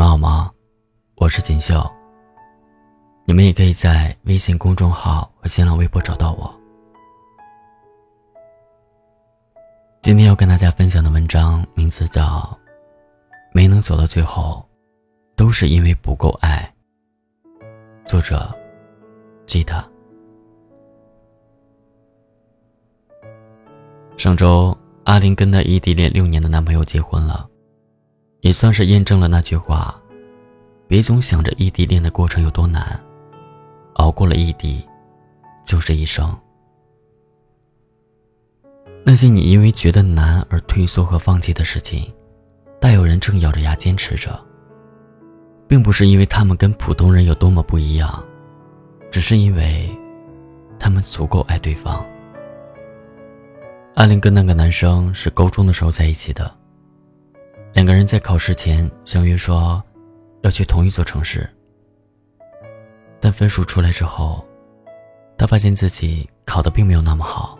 们好吗？我是锦绣。你们也可以在微信公众号和新浪微博找到我。今天要跟大家分享的文章名字叫《没能走到最后，都是因为不够爱》。作者：记得。上周，阿玲跟她异地恋六年的男朋友结婚了。也算是验证了那句话：别总想着异地恋的过程有多难，熬过了异地，就是一生。那些你因为觉得难而退缩和放弃的事情，大有人正咬着牙坚持着，并不是因为他们跟普通人有多么不一样，只是因为，他们足够爱对方。阿玲跟那个男生是高中的时候在一起的。两个人在考试前相约说，要去同一座城市。但分数出来之后，他发现自己考的并没有那么好。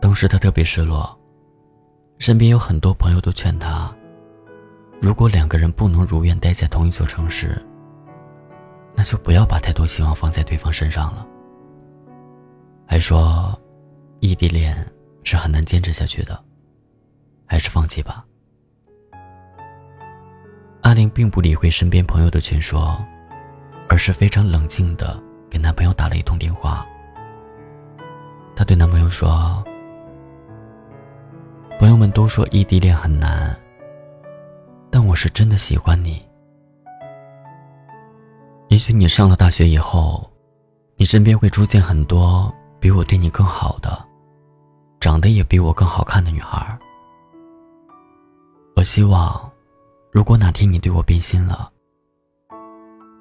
当时他特别失落，身边有很多朋友都劝他，如果两个人不能如愿待在同一座城市，那就不要把太多希望放在对方身上了。还说，异地恋是很难坚持下去的，还是放弃吧。阿玲并不理会身边朋友的劝说，而是非常冷静的给男朋友打了一通电话。她对男朋友说：“朋友们都说异地恋很难，但我是真的喜欢你。也许你上了大学以后，你身边会出现很多比我对你更好的，长得也比我更好看的女孩。我希望。”如果哪天你对我变心了，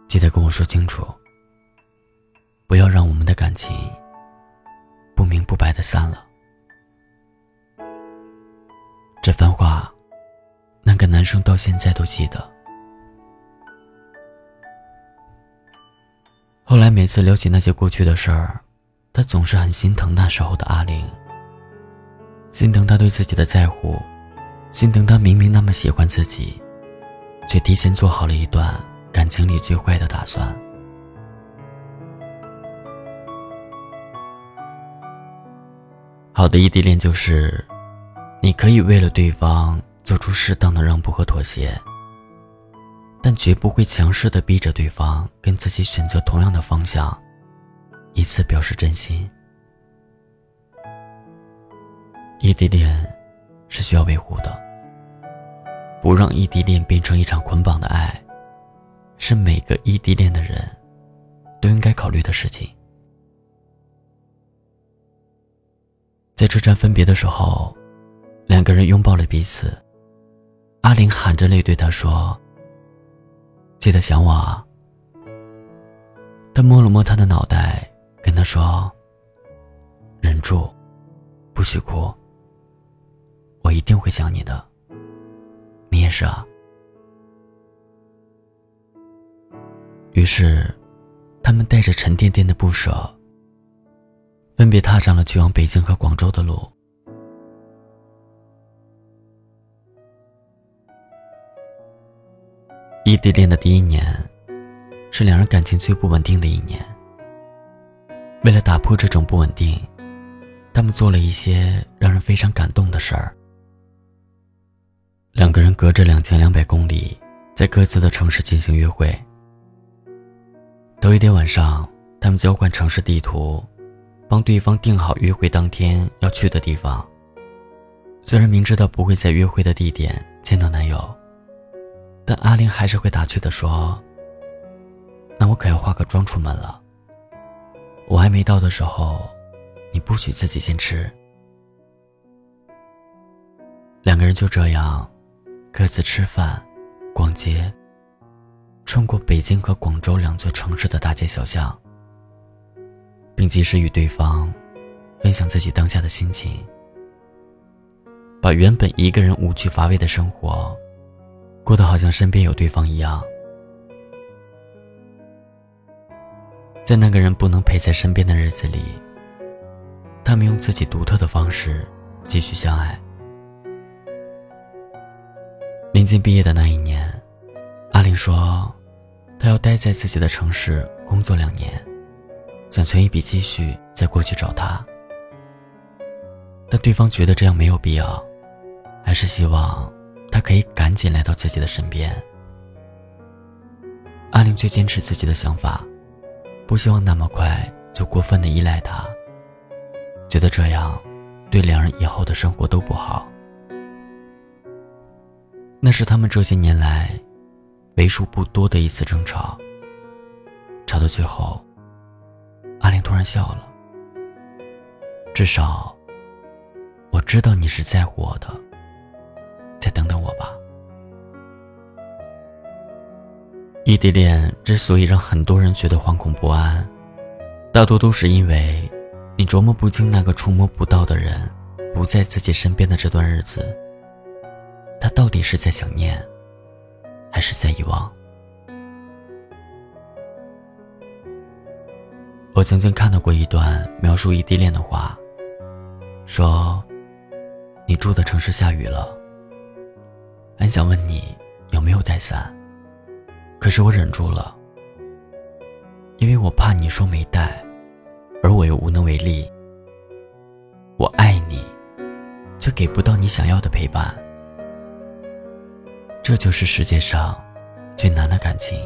记得跟我说清楚，不要让我们的感情不明不白的散了。这番话，那个男生到现在都记得。后来每次聊起那些过去的事儿，他总是很心疼那时候的阿玲，心疼他对自己的在乎，心疼他明明那么喜欢自己。却提前做好了一段感情里最坏的打算。好的异地恋就是，你可以为了对方做出适当的让步和妥协，但绝不会强势的逼着对方跟自己选择同样的方向，以此表示真心。异地恋是需要维护的。不让异地恋变成一场捆绑的爱，是每个异地恋的人都应该考虑的事情。在车站分别的时候，两个人拥抱了彼此。阿玲含着泪对他说：“记得想我啊。”他摸了摸他的脑袋，跟他说：“忍住，不许哭，我一定会想你的。”你也是啊。于是，他们带着沉甸甸的不舍，分别踏上了去往北京和广州的路。异地恋的第一年，是两人感情最不稳定的一年。为了打破这种不稳定，他们做了一些让人非常感动的事儿。两个人隔着两千两百公里，在各自的城市进行约会。头一天晚上，他们交换城市地图，帮对方定好约会当天要去的地方。虽然明知道不会在约会的地点见到男友，但阿玲还是会打趣的说：“那我可要化个妆出门了。我还没到的时候，你不许自己先吃。”两个人就这样。各自吃饭、逛街，穿过北京和广州两座城市的大街小巷，并及时与对方分享自己当下的心情，把原本一个人无趣乏味的生活，过得好像身边有对方一样。在那个人不能陪在身边的日子里，他们用自己独特的方式继续相爱。临近毕业的那一年，阿玲说，她要待在自己的城市工作两年，想存一笔积蓄再过去找他。但对方觉得这样没有必要，还是希望他可以赶紧来到自己的身边。阿玲却坚持自己的想法，不希望那么快就过分的依赖他，觉得这样对两人以后的生活都不好。那是他们这些年来为数不多的一次争吵。吵到最后，阿玲突然笑了。至少，我知道你是在乎我的。再等等我吧。异地恋之所以让很多人觉得惶恐不安，大多都是因为你琢磨不清那个触摸不到的人不在自己身边的这段日子。他到底是在想念，还是在遗忘？我曾经看到过一段描述异地恋的话，说：“你住的城市下雨了，很想问你有没有带伞，可是我忍住了，因为我怕你说没带，而我又无能为力。我爱你，却给不到你想要的陪伴。”这就是世界上最难的感情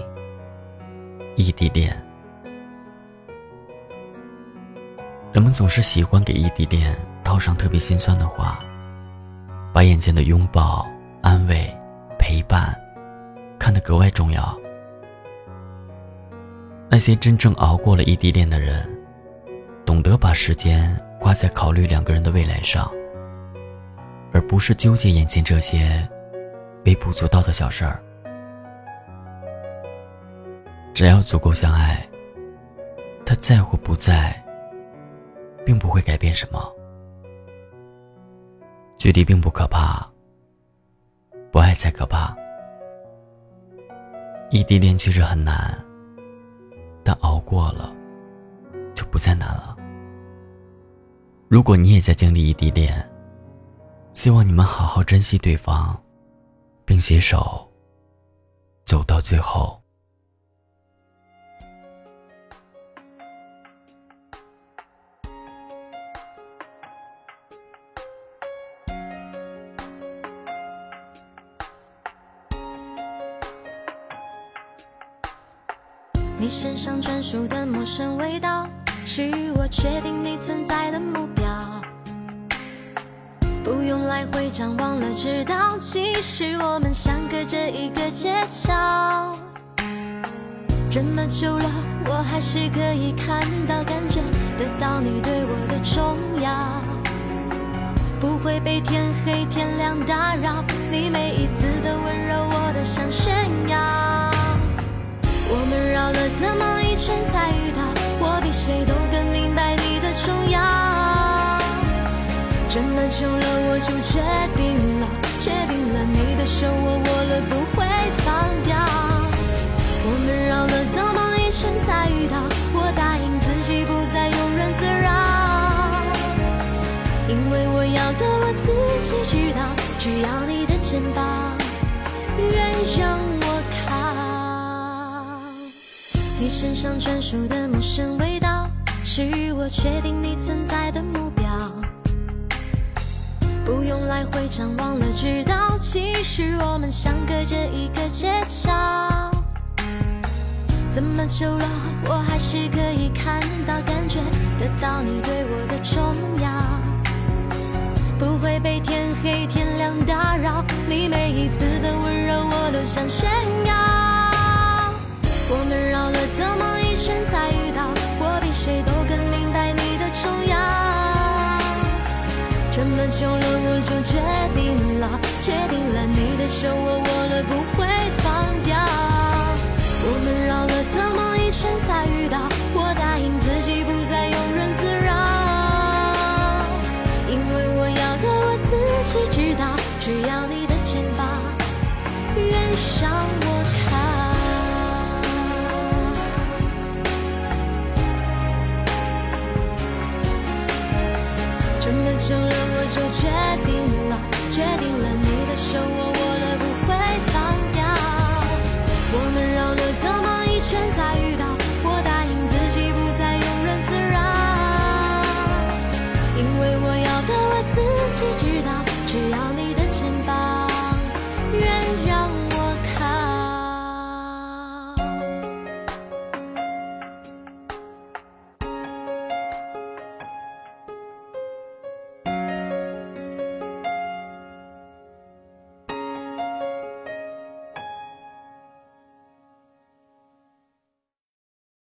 ——异地恋。人们总是喜欢给异地恋套上特别心酸的话，把眼前的拥抱、安慰、陪伴看得格外重要。那些真正熬过了异地恋的人，懂得把时间花在考虑两个人的未来上，而不是纠结眼前这些。微不足道的小事儿，只要足够相爱，他在或不在，并不会改变什么。距离并不可怕，不爱才可怕。异地恋确实很难，但熬过了，就不再难了。如果你也在经历异地恋，希望你们好好珍惜对方。并携手走到最后。你身上专属的陌生味道，是我确定你存在的目标。不用来回张望了，知道其实我们相隔着一个街角。这么久了，我还是可以看到、感觉得到你对我的重要。不会被天黑天亮打扰，你每一次的温柔我都想炫久了，我就决定了，决定了，你的手我握了，不会放掉。我们绕了这么一圈才遇到，我答应自己不再庸人自扰，因为我要的我自己知道，只要你的肩膀愿让我靠。你身上专属的陌生味道，是我确定你存在的目标。不用来回张望了，知道其实我们相隔着一个街角。这么久了，我还是可以看到、感觉得到你对我的重要。不会被天黑天亮打扰，你每一次的温柔我都想炫耀。我们绕了这么定了，决定了，你的手我握了，不会放掉。我们绕了这么一圈才遇到，我答应自己不再庸人自扰，因为我要的我自己知道，只要你的肩膀愿向我靠。这么久了。我就决定了，决定了。